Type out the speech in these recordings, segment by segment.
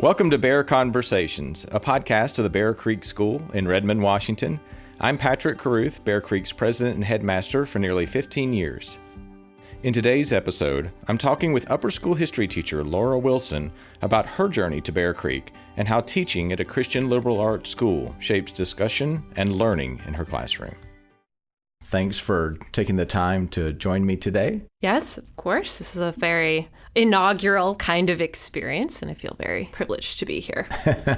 Welcome to Bear Conversations, a podcast of the Bear Creek School in Redmond, Washington. I'm Patrick Carruth, Bear Creek's president and headmaster for nearly 15 years. In today's episode, I'm talking with upper school history teacher Laura Wilson about her journey to Bear Creek and how teaching at a Christian liberal arts school shapes discussion and learning in her classroom. Thanks for taking the time to join me today. Yes, of course. This is a very inaugural kind of experience, and I feel very privileged to be here.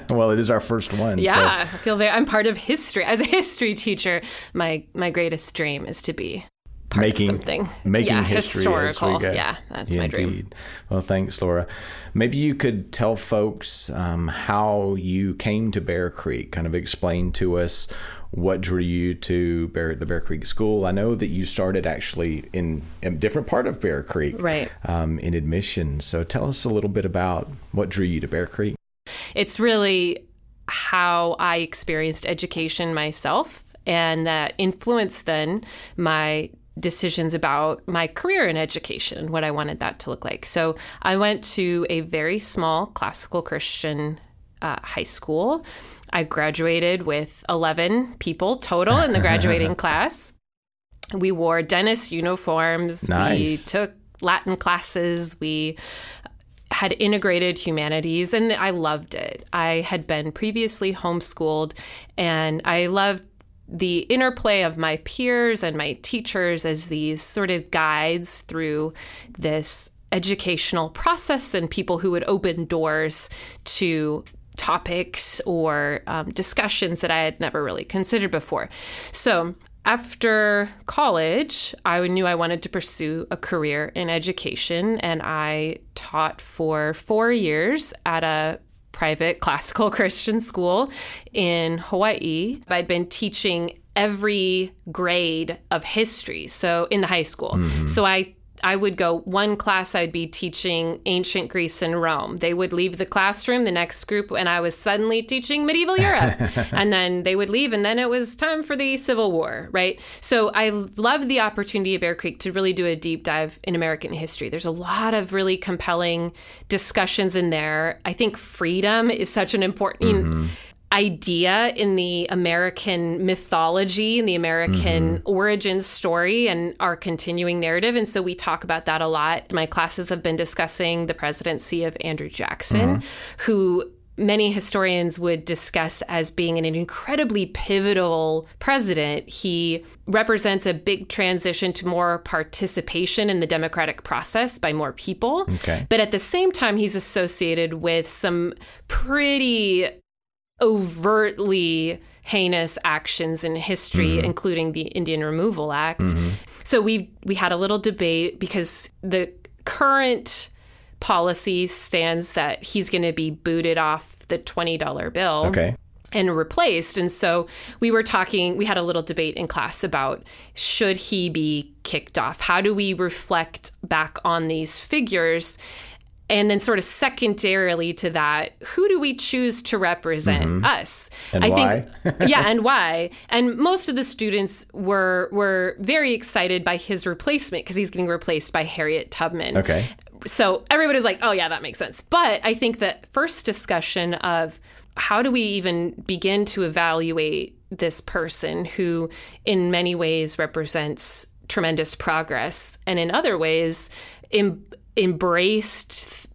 well, it is our first one. Yeah, so. I feel very. I'm part of history. As a history teacher, my my greatest dream is to be making, something. Making yeah, history historical. Yeah, that's Indeed. my dream. Well, thanks, Laura. Maybe you could tell folks um, how you came to Bear Creek. Kind of explain to us what drew you to Bear, the Bear Creek School. I know that you started actually in, a different part of Bear Creek, right? Um, in admissions. So tell us a little bit about what drew you to Bear Creek. It's really how I experienced education myself, and that influenced then my decisions about my career in education and what I wanted that to look like. So I went to a very small classical Christian uh, high school. I graduated with 11 people total in the graduating class. We wore dentist uniforms. Nice. We took Latin classes. We had integrated humanities and I loved it. I had been previously homeschooled and I loved the interplay of my peers and my teachers as these sort of guides through this educational process and people who would open doors to topics or um, discussions that I had never really considered before. So, after college, I knew I wanted to pursue a career in education, and I taught for four years at a private classical Christian school in Hawaii. I'd been teaching every grade of history, so in the high school. Mm-hmm. So I I would go one class I'd be teaching ancient Greece and Rome. They would leave the classroom, the next group, and I was suddenly teaching medieval Europe. and then they would leave, and then it was time for the Civil War, right? So I loved the opportunity at Bear Creek to really do a deep dive in American history. There's a lot of really compelling discussions in there. I think freedom is such an important. Mm-hmm idea in the American mythology and the American mm-hmm. origin story and our continuing narrative. And so we talk about that a lot. My classes have been discussing the presidency of Andrew Jackson, mm-hmm. who many historians would discuss as being an incredibly pivotal president. He represents a big transition to more participation in the democratic process by more people. Okay. But at the same time, he's associated with some pretty overtly heinous actions in history, mm-hmm. including the Indian Removal Act. Mm-hmm. So we we had a little debate because the current policy stands that he's going to be booted off the twenty dollar bill. Okay. And replaced. And so we were talking, we had a little debate in class about should he be kicked off? How do we reflect back on these figures? And then sort of secondarily to that who do we choose to represent? Mm-hmm. us. And i why? think yeah and why? And most of the students were were very excited by his replacement because he's getting replaced by harriet tubman. Okay. So everybody's like oh yeah that makes sense. But i think that first discussion of how do we even begin to evaluate this person who in many ways represents tremendous progress and in other ways Im- embraced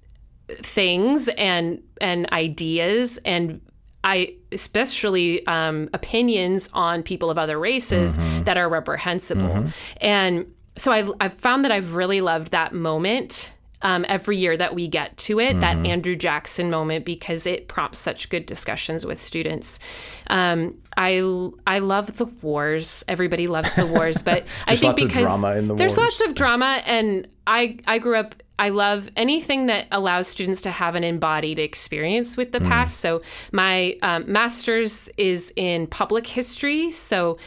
things and and ideas and I especially um, opinions on people of other races mm-hmm. that are reprehensible. Mm-hmm. And so I, I've found that I've really loved that moment um, every year that we get to it, mm-hmm. that Andrew Jackson moment, because it prompts such good discussions with students. Um, I I love the wars. Everybody loves the wars, but I think because the there's wars. lots of drama, and I I grew up I love anything that allows students to have an embodied experience with the mm. past. So, my um, master's is in public history. So,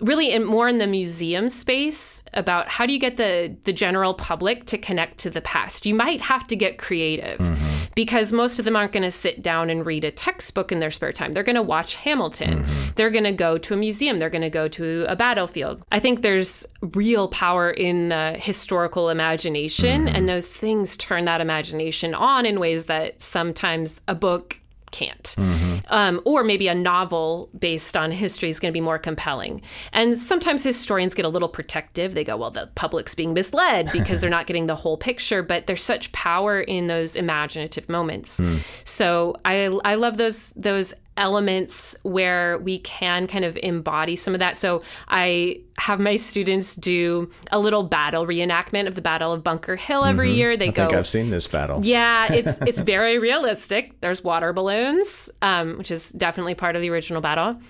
really in, more in the museum space about how do you get the the general public to connect to the past you might have to get creative mm-hmm. because most of them aren't going to sit down and read a textbook in their spare time. They're going to watch Hamilton. Mm-hmm. They're going to go to a museum. They're going to go to a battlefield. I think there's real power in the historical imagination, mm-hmm. and those things turn that imagination on in ways that sometimes a book can't. Mm-hmm. Um, or maybe a novel based on history is going to be more compelling. And sometimes historians get a little protective. They go, well, the public's being misled because they're not getting the whole picture, but there's such power in those imaginative moments. Mm. So I, I love those, those elements where we can kind of embody some of that. So I have my students do a little battle reenactment of the Battle of Bunker Hill every mm-hmm. year. They I go. think I've seen this battle. Yeah, it's it's very realistic. There's water balloons, um, which is definitely part of the original battle.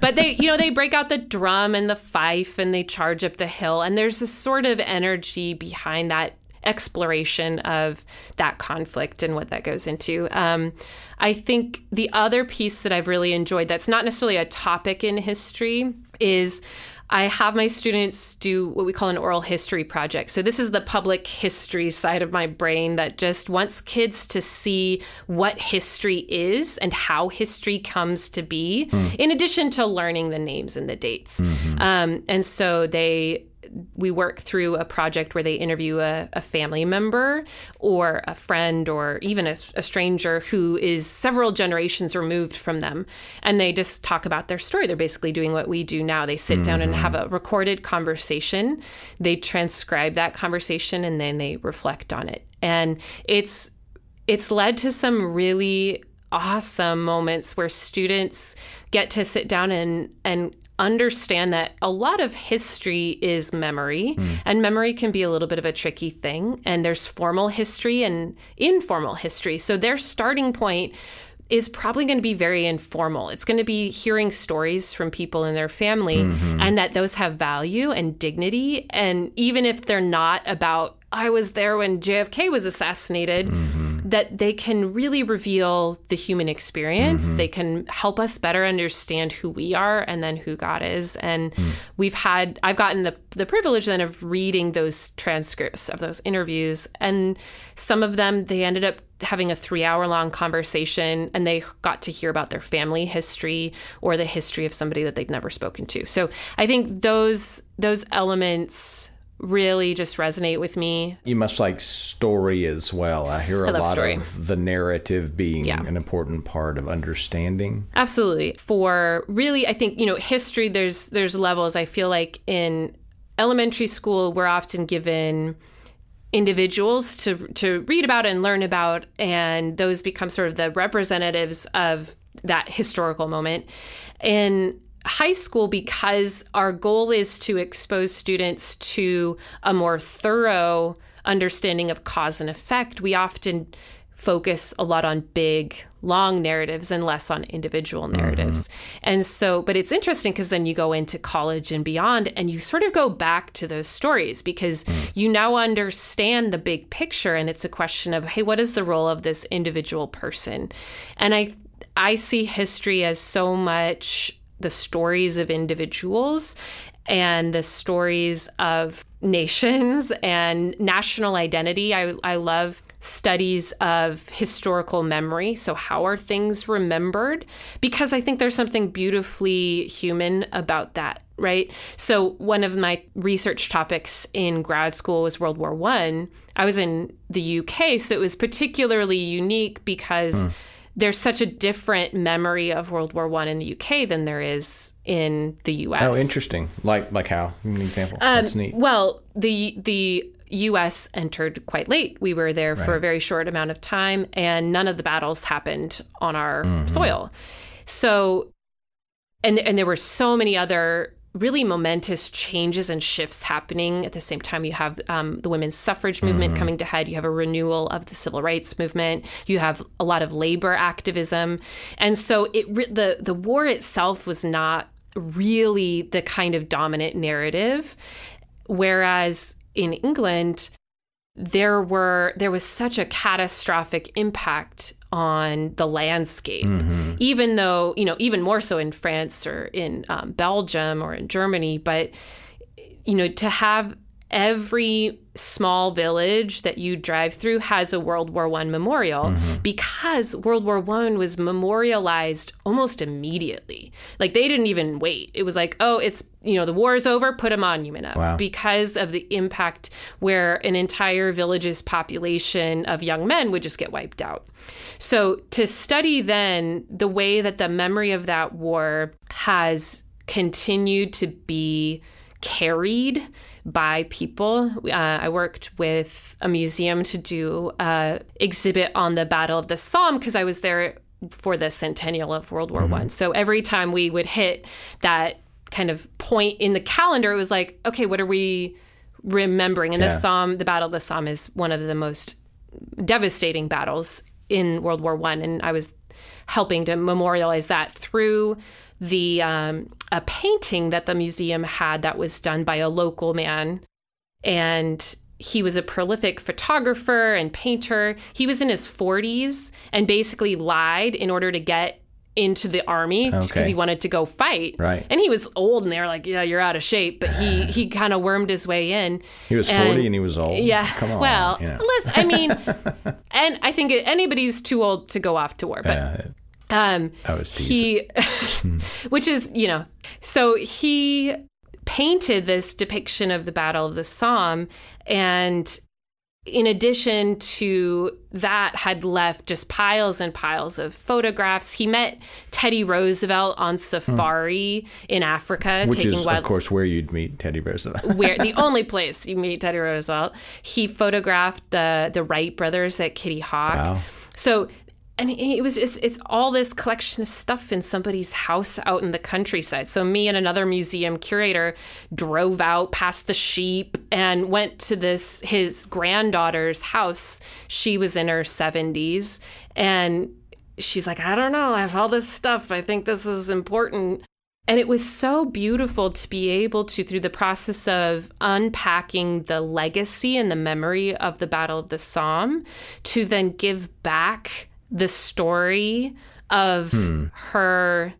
But they, you know, they break out the drum and the fife and they charge up the hill, and there's this sort of energy behind that exploration of that conflict and what that goes into. Um, I think the other piece that I've really enjoyed that's not necessarily a topic in history is I have my students do what we call an oral history project. So, this is the public history side of my brain that just wants kids to see what history is and how history comes to be, mm. in addition to learning the names and the dates. Mm-hmm. Um, and so, they we work through a project where they interview a, a family member or a friend or even a, a, stranger who is several generations removed from them. And they just talk about their story. They're basically doing what we do now. They sit mm-hmm. down and have a recorded conversation, they transcribe that conversation, and then they reflect on it. And it's it's led to some really awesome moments where students get to sit down and and understand that a lot of history is memory, mm. and memory can be a little bit of a tricky thing. And there's formal history and informal history. So their starting point is probably going to be very informal. It's going to be hearing stories from people in their family mm-hmm. and that those have value and dignity. And even if they're not about, I was there when JFK was assassinated. Mm-hmm that they can really reveal the human experience. Mm-hmm. They can help us better understand who we are and then who God is. And mm. we've had, I've gotten the, the privilege then of reading those transcripts of those interviews. And some of them, they ended up having a three hour long conversation and they got to hear about their family history or the history of somebody that they'd never spoken to. So I think those, those elements really just resonate with me. You must like story as well. I hear a I lot story. of the narrative being yeah. an important part of understanding. Absolutely. For really I think, you know, history there's there's levels. I feel like in elementary school we're often given individuals to to read about and learn about and those become sort of the representatives of that historical moment. In high school because our goal is to expose students to a more thorough understanding of cause and effect. We often focus a lot on big, long narratives and less on individual mm-hmm. narratives. Mm-hmm. And so, but it's interesting because then you go into college and beyond and you sort of go back to those stories because mm. you now understand the big picture and it's a question of, hey, what is the role of this individual person? And I I see history as so much the stories of individuals and the stories of nations and national identity. I, I love studies of historical memory. So, how are things remembered? Because I think there's something beautifully human about that, right? So, one of my research topics in grad school was World War One. I. I was in the UK, so it was particularly unique because. Mm there's such a different memory of World War One in the UK than there is in the US. Oh, interesting. Like like how? An example. Um, That's neat. Well, the the US entered quite late. We were there right. for a very short amount of time, and none of the battles happened on our mm-hmm. soil. So, and and there were so many other really momentous changes and shifts happening at the same time. You have um, the women's suffrage movement mm-hmm. coming to head. You have a renewal of the civil rights movement. You have a lot of labor activism, and so it the the war itself was not really the kind of dominant narrative, whereas in England there were there was such a catastrophic impact on the landscape, mm-hmm. even though, you know, even more so in France or in um, Belgium or in Germany. But, you know, to have every small village that you drive through has a World War One memorial mm-hmm. because World War One was memorialized almost immediately. Like they didn't even wait. It was like, oh, it's you know the war is over, put a monument up wow. because of the impact where an entire village's population of young men would just get wiped out. So to study then the way that the memory of that war has continued to be carried by people. Uh, I worked with a museum to do an exhibit on the Battle of the Somme because I was there for the centennial of World War mm-hmm. One. So every time we would hit that kind of point in the calendar, it was like, okay, what are we remembering? And yeah. the Somme, the Battle of the Somme, is one of the most devastating battles in World War One, and I was helping to memorialize that through the um, a painting that the museum had that was done by a local man, and he was a prolific photographer and painter. He was in his 40s and basically lied in order to get into the army because okay. he wanted to go fight. Right. And he was old and they were like, Yeah, you're out of shape. But he he kind of wormed his way in. He was and, 40 and he was old. Yeah. Come on. Well, listen, I mean, and I think anybody's too old to go off to war. But uh, um, I was teasing. He, which is, you know, so he painted this depiction of the Battle of the Somme, and in addition to that, had left just piles and piles of photographs. He met Teddy Roosevelt on safari hmm. in Africa, which is, wild- of course, where you'd meet Teddy Roosevelt. where the only place you meet Teddy Roosevelt. He photographed the the Wright brothers at Kitty Hawk. Wow. So and it was it's, all this collection of stuff in somebody's house out in the countryside. So me and another museum curator drove out past the sheep and went to this his granddaughter's house. She was in her 70s and she's like i don't know. I have all this stuff. I think this is important. And it was so beautiful to be able to, through the process of unpacking the legacy and the memory of the Battle of the Somme, to then give back the story of hmm. her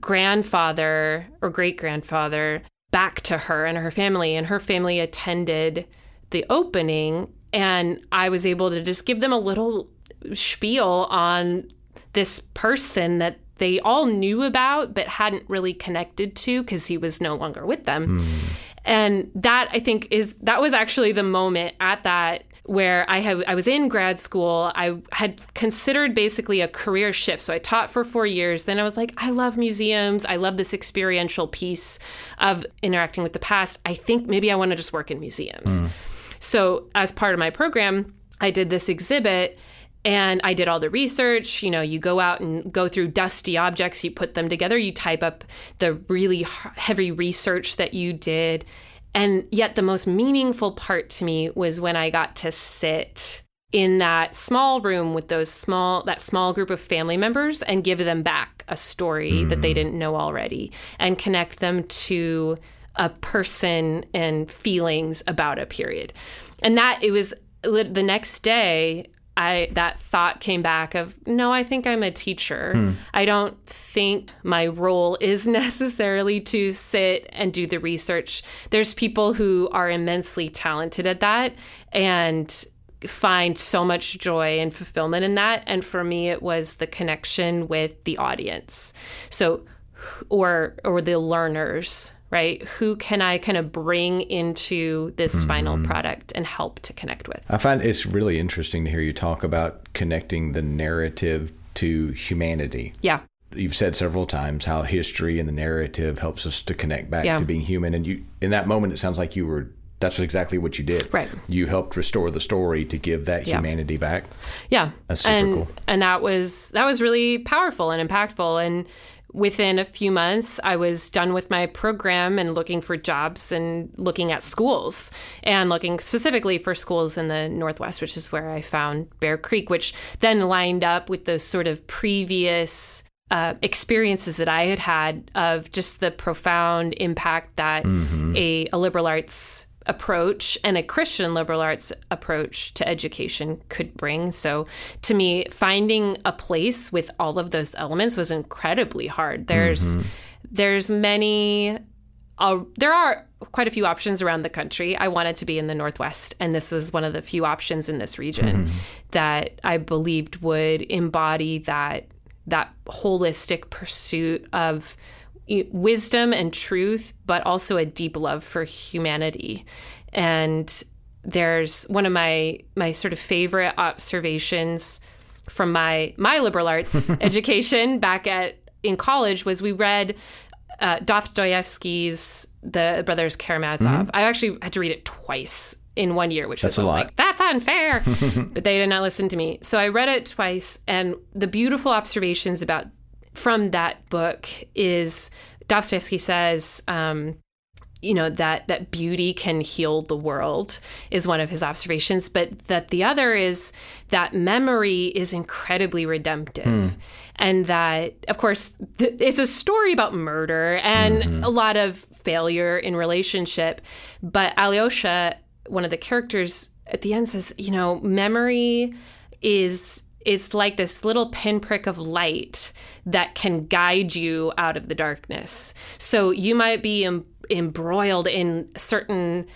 grandfather or great grandfather back to her and her family. And her family attended the opening. And I was able to just give them a little spiel on this person that they all knew about but hadn't really connected to because he was no longer with them. Hmm. And that I think is that was actually the moment at that where I have I was in grad school. I had considered basically a career shift. So I taught for 4 years. Then I was like, I love museums. I love this experiential piece of interacting with the past. I think maybe I want to just work in museums. Mm. So as part of my program, I did this exhibit and I did all the research. You know, you go out and go through dusty objects, you put them together, you type up the really heavy research that you did, and yet, the most meaningful part to me was when I got to sit in that small room with those small that small group of family members and give them back a story mm. that they mm. didn't know already and connect them to a person and feelings about a period. And that it was the next day I that thought came back of no, I think I'm a teacher. Hmm. I don't think my role is necessarily to sit and do the research. There's people who are immensely talented at that and find so much joy and fulfillment in that and for me it was the connection with the audience. So or or the learners right? Who can I kind of bring into this mm-hmm. final product and help to connect with? I find it's really interesting to hear you talk about connecting the narrative to humanity. Yeah. You've said several times how history and the narrative helps us to connect back yeah. to being human. And you, in that moment, it sounds like you were that's exactly what you did. Right. You helped restore the story to give that yeah. humanity back. Yeah. That's super and, cool. And that was that was really powerful and impactful. And within a few months, I was done with my program and looking for jobs and looking at schools and looking specifically for schools in the Northwest, which is where I found Bear Creek, which then lined up with those sort of previous uh, experiences that I had had of just the profound impact that mm-hmm. a, a liberal arts approach and a Christian liberal arts approach to education could bring. So to me, finding a place with all of those elements was incredibly hard. There's mm-hmm. there's many uh, there are quite a few options around the country. I wanted to be in the Northwest, and this was one of the few options in this region mm-hmm. that I believed would embody that that holistic pursuit of wisdom and truth, but also a deep love for humanity. And there's one of my my sort of favorite observations from my my liberal arts education back at in college was we read uh, Dostoevsky's The Brothers Karamazov. Mm-hmm. I actually had to read it twice in one year, which that's was a lot. like that's unfair. but they did not listen to me, so I read it twice. And the beautiful observations about from that book is Dostoevsky says. Um, you know that that beauty can heal the world is one of his observations but that the other is that memory is incredibly redemptive mm. and that of course th- it's a story about murder and mm-hmm. a lot of failure in relationship but alyosha one of the characters at the end says you know memory is it's like this little pinprick of light that can guide you out of the darkness so you might be em- embroiled in certain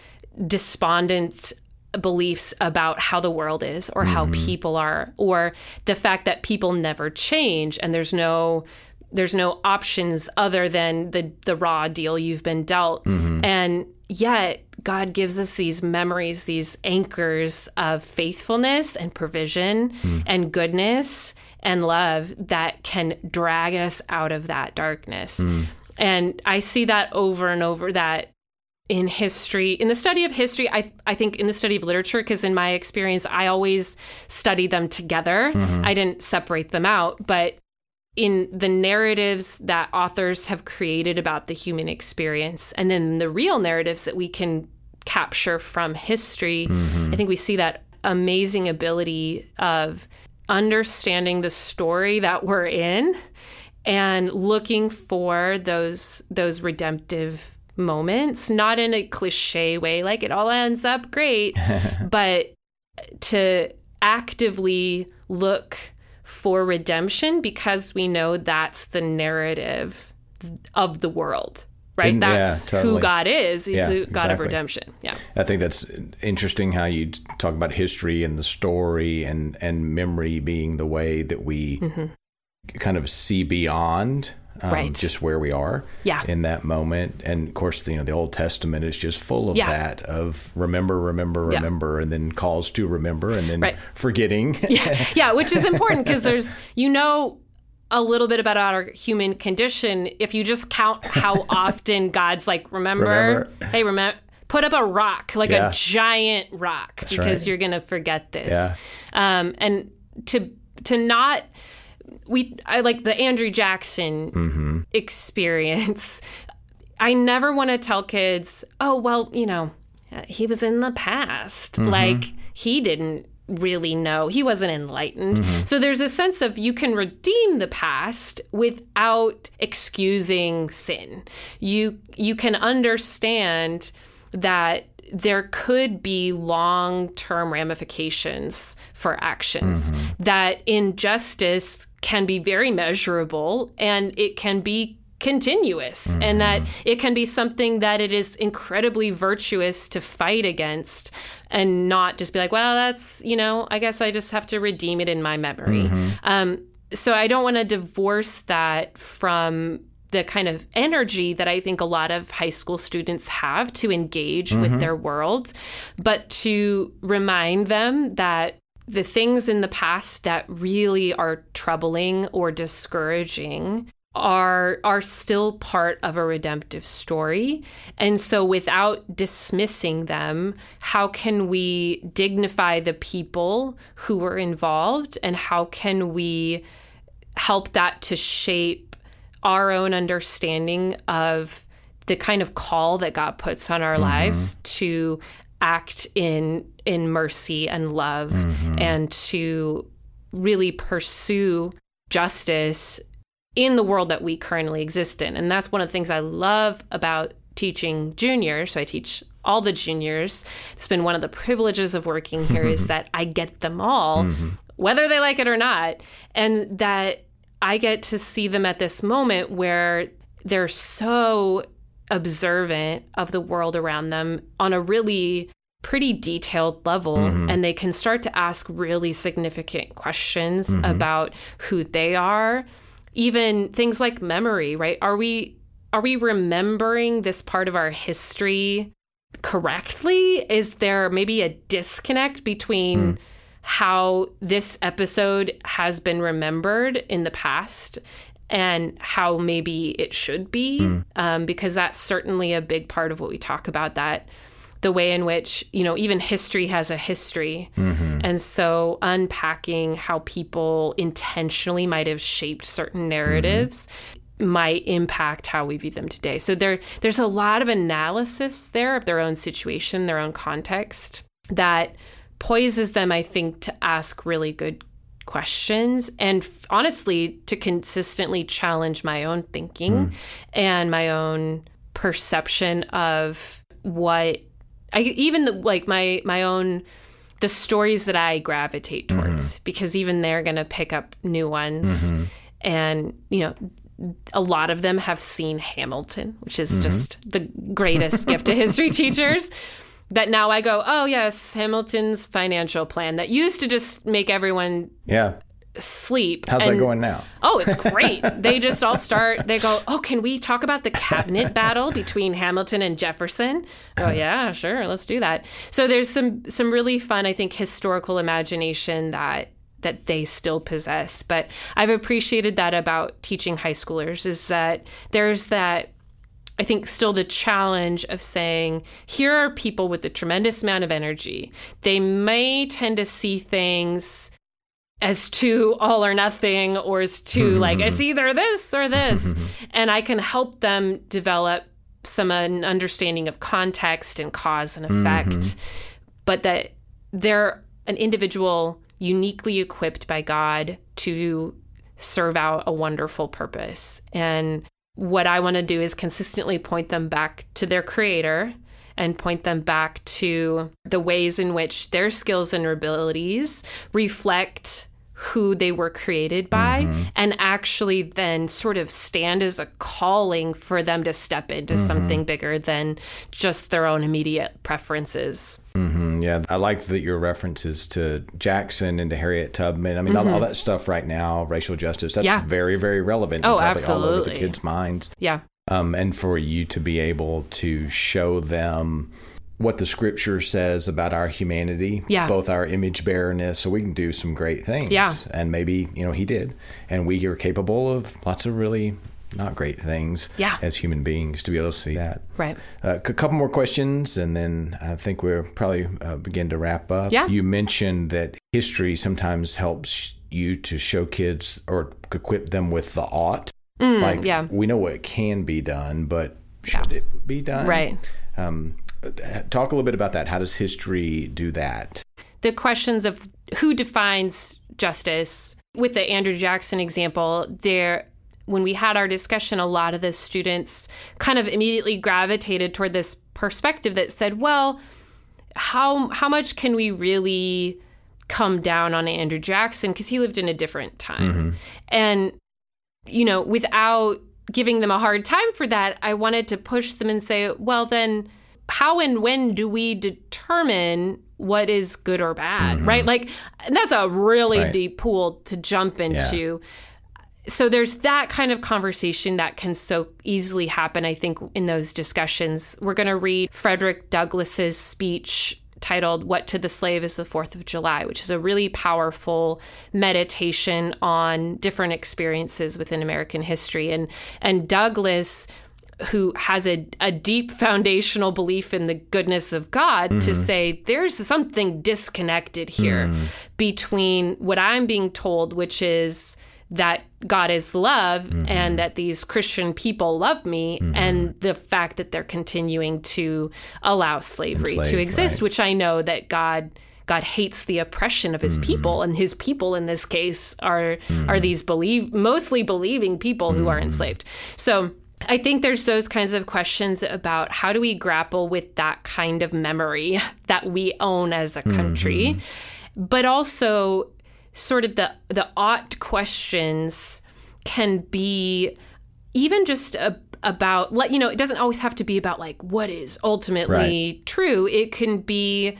despondent beliefs about how the world is or how mm-hmm. people are or the fact that people never change and there's no there's no options other than the the raw deal you've been dealt mm-hmm. and yet God gives us these memories these anchors of faithfulness and provision mm. and goodness and love that can drag us out of that darkness mm. And I see that over and over that in history, in the study of history, I, I think in the study of literature, because in my experience, I always studied them together. Mm-hmm. I didn't separate them out. But in the narratives that authors have created about the human experience, and then the real narratives that we can capture from history, mm-hmm. I think we see that amazing ability of understanding the story that we're in and looking for those those redemptive moments, not in a cliche way like it all ends up great, but to actively look for redemption because we know that's the narrative of the world right? And, that's yeah, totally. who God is. He's yeah, a God exactly. of redemption. Yeah. I think that's interesting how you talk about history and the story and and memory being the way that we mm-hmm kind of see beyond um, right. just where we are yeah. in that moment. And of course, you know, the Old Testament is just full of yeah. that of remember, remember, remember, yeah. and then calls to remember and then right. forgetting. yeah. yeah, which is important because there's, you know, a little bit about our human condition if you just count how often God's like, remember, remember. hey, remember put up a rock, like yeah. a giant rock, That's because right. you're going to forget this. Um, and to to not we I like the Andrew Jackson mm-hmm. experience. I never want to tell kids, "Oh, well, you know, he was in the past." Mm-hmm. Like he didn't really know. He wasn't enlightened. Mm-hmm. So there's a sense of you can redeem the past without excusing sin. You you can understand that there could be long term ramifications for actions. Mm-hmm. That injustice can be very measurable and it can be continuous mm-hmm. and that it can be something that it is incredibly virtuous to fight against and not just be like well that's you know i guess i just have to redeem it in my memory mm-hmm. um, so i don't want to divorce that from the kind of energy that I think a lot of high school students have to engage mm-hmm. with their world, but to remind them that the things in the past that really are troubling or discouraging are are still part of a redemptive story and so without dismissing them how can we dignify the people who were involved and how can we help that to shape our own understanding of the kind of call that God puts on our mm-hmm. lives to act in in mercy and love mm-hmm. and to really pursue justice in the world that we currently exist in. And that's one of the things I love about teaching juniors. So I teach all the juniors. It's been one of the privileges of working here is that I get them all, mm-hmm. whether they like it or not. And that I get to see them at this moment where they're so observant of the world around them on a really pretty detailed level mm-hmm. and they can start to ask really significant questions mm-hmm. about who they are even things like memory right are we are we remembering this part of our history correctly is there maybe a disconnect between mm. How this episode has been remembered in the past and how maybe it should be mm. um, because that's certainly a big part of what we talk about that the way in which you know even history has a history mm-hmm. and so unpacking how people intentionally might have shaped certain narratives mm-hmm. might impact how we view them today so there there's a lot of analysis there of their own situation their own context that poises them i think to ask really good questions and honestly to consistently challenge my own thinking mm. and my own perception of what I even the, like my my own the stories that I gravitate towards mm-hmm. because even they're going to pick up new ones mm-hmm. and you know a lot of them have seen Hamilton, which is mm-hmm. just the greatest gift to history teachers. That now I go, oh yes, Hamilton's financial plan that used to just make everyone yeah sleep. How's and, that going now? Oh, it's great. they just all start, they go, Oh, can we talk about the cabinet battle between Hamilton and Jefferson? Oh, yeah, sure, let's do that. So there's some some really fun, I think, historical imagination that that they still possess. But I've appreciated that about teaching high schoolers is that there's that I think still the challenge of saying, here are people with a tremendous amount of energy. They may tend to see things as to all or nothing or as to like it's either this or this and i can help them develop some an understanding of context and cause and effect mm-hmm. but that they're an individual uniquely equipped by god to serve out a wonderful purpose and what i want to do is consistently point them back to their creator and point them back to the ways in which their skills and abilities reflect who they were created by mm-hmm. and actually then sort of stand as a calling for them to step into mm-hmm. something bigger than just their own immediate preferences. Mm-hmm. Yeah, I like that your references to Jackson and to Harriet Tubman. I mean, all, all, mm-hmm. that stuff right now, racial justice, that's yeah. very, very relevant. Oh, absolutely. All over the kids' minds. Yeah. Um, and for you to be able to show them what the scripture says about our humanity, yeah. both our image bearerness, so we can do some great things. Yeah. And maybe, you know, he did. And we are capable of lots of really not great things yeah. as human beings to be able to see that. Right. Uh, a couple more questions, and then I think we'll probably uh, begin to wrap up. Yeah. You mentioned that history sometimes helps you to show kids or equip them with the ought. Mm, like, yeah. we know what can be done, but should yeah. it be done? Right. Um, talk a little bit about that. How does history do that? The questions of who defines justice. With the Andrew Jackson example, there when we had our discussion, a lot of the students kind of immediately gravitated toward this perspective that said, well, how how much can we really come down on Andrew Jackson because he lived in a different time. Mm-hmm. And you know, without giving them a hard time for that, I wanted to push them and say, well, then how and when do we determine what is good or bad, mm-hmm. right? Like, that's a really right. deep pool to jump into. Yeah. So there's that kind of conversation that can so easily happen, I think, in those discussions. We're going to read Frederick Douglass's speech titled What to the Slave is the Fourth of July, which is a really powerful meditation on different experiences within American history. And and Douglass who has a, a deep foundational belief in the goodness of God mm-hmm. to say there's something disconnected here mm. between what I'm being told, which is that God is love mm-hmm. and that these Christian people love me, mm-hmm. and the fact that they're continuing to allow slavery Enslaved, to exist, right. which I know that God. God hates the oppression of his mm-hmm. people, and his people in this case are are mm-hmm. these believe mostly believing people who are mm-hmm. enslaved. So I think there's those kinds of questions about how do we grapple with that kind of memory that we own as a country, mm-hmm. but also sort of the the ought questions can be even just a, about let you know it doesn't always have to be about like what is ultimately Right. true it can be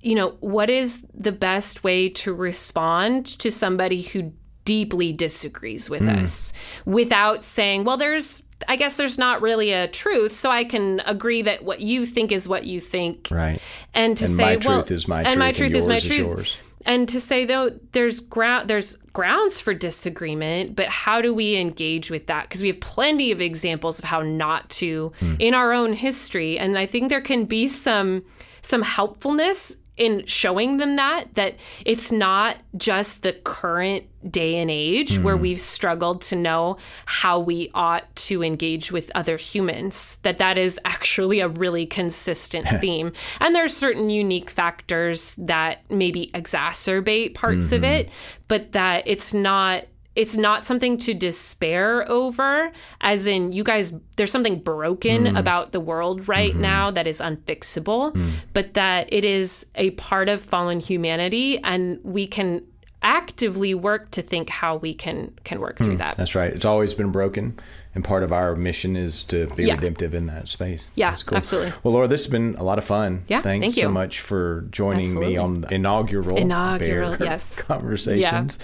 you know what is the best way to respond to somebody who deeply disagrees with Mm. us without saying well there's i guess there's not really a truth so i can agree that what you think is what you think Right. and to And say my well truth is my and my truth truth and is my yours is truth yours. and to say though there's ground there's grounds for disagreement but how do we engage with that because we have plenty of examples of how not to Hmm. in our own history and i think there can be some some helpfulness in showing them that that it's not just the current day and age Hmm. where we've struggled to know how we ought to engage with other humans that that is actually a really consistent theme and there's certain unique factors that maybe exacerbate parts of it but that it's not it's not something to despair over as in you guys there's something broken mm. about the world right mm-hmm. now that is unfixable mm. but that it is a part of fallen humanity and we can actively work to think how we can can work through mm, that. That's right. It's always been broken, and part of our mission is to be Yeah. redemptive in that space. Yeah, That's cool. absolutely. Well, Laura, this has been a lot of fun. Yeah, Thanks thank so much for joining me on the inaugural, Inaugural, yes. conversations.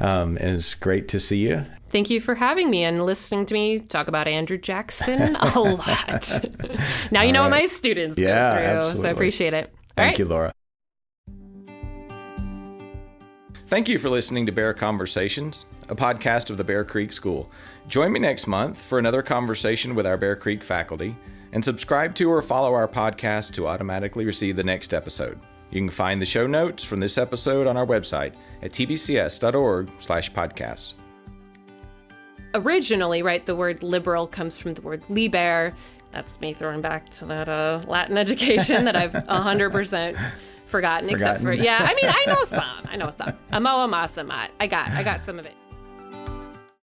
Yeah. Um, it's great to see you. Thank you for having me and listening to me talk about Andrew Jackson a lot. now you know what my students Yeah, go through, so. I appreciate it. All Thank right. you, Laura. Thank you for listening to Bear Conversations, a podcast of the Bear Creek School. Join me next month for another conversation with our Bear Creek faculty, and subscribe to or follow our podcast to automatically receive the next episode. You can find the show notes from this episode on our website at tbcs.org/podcast. Originally, right, the word liberal comes from the word liber. That's me throwing back to that uh, Latin education that I've 100% forgotten, except for, yeah, I mean, I know some. I know some. Amo amasamat. I got, I got some of it.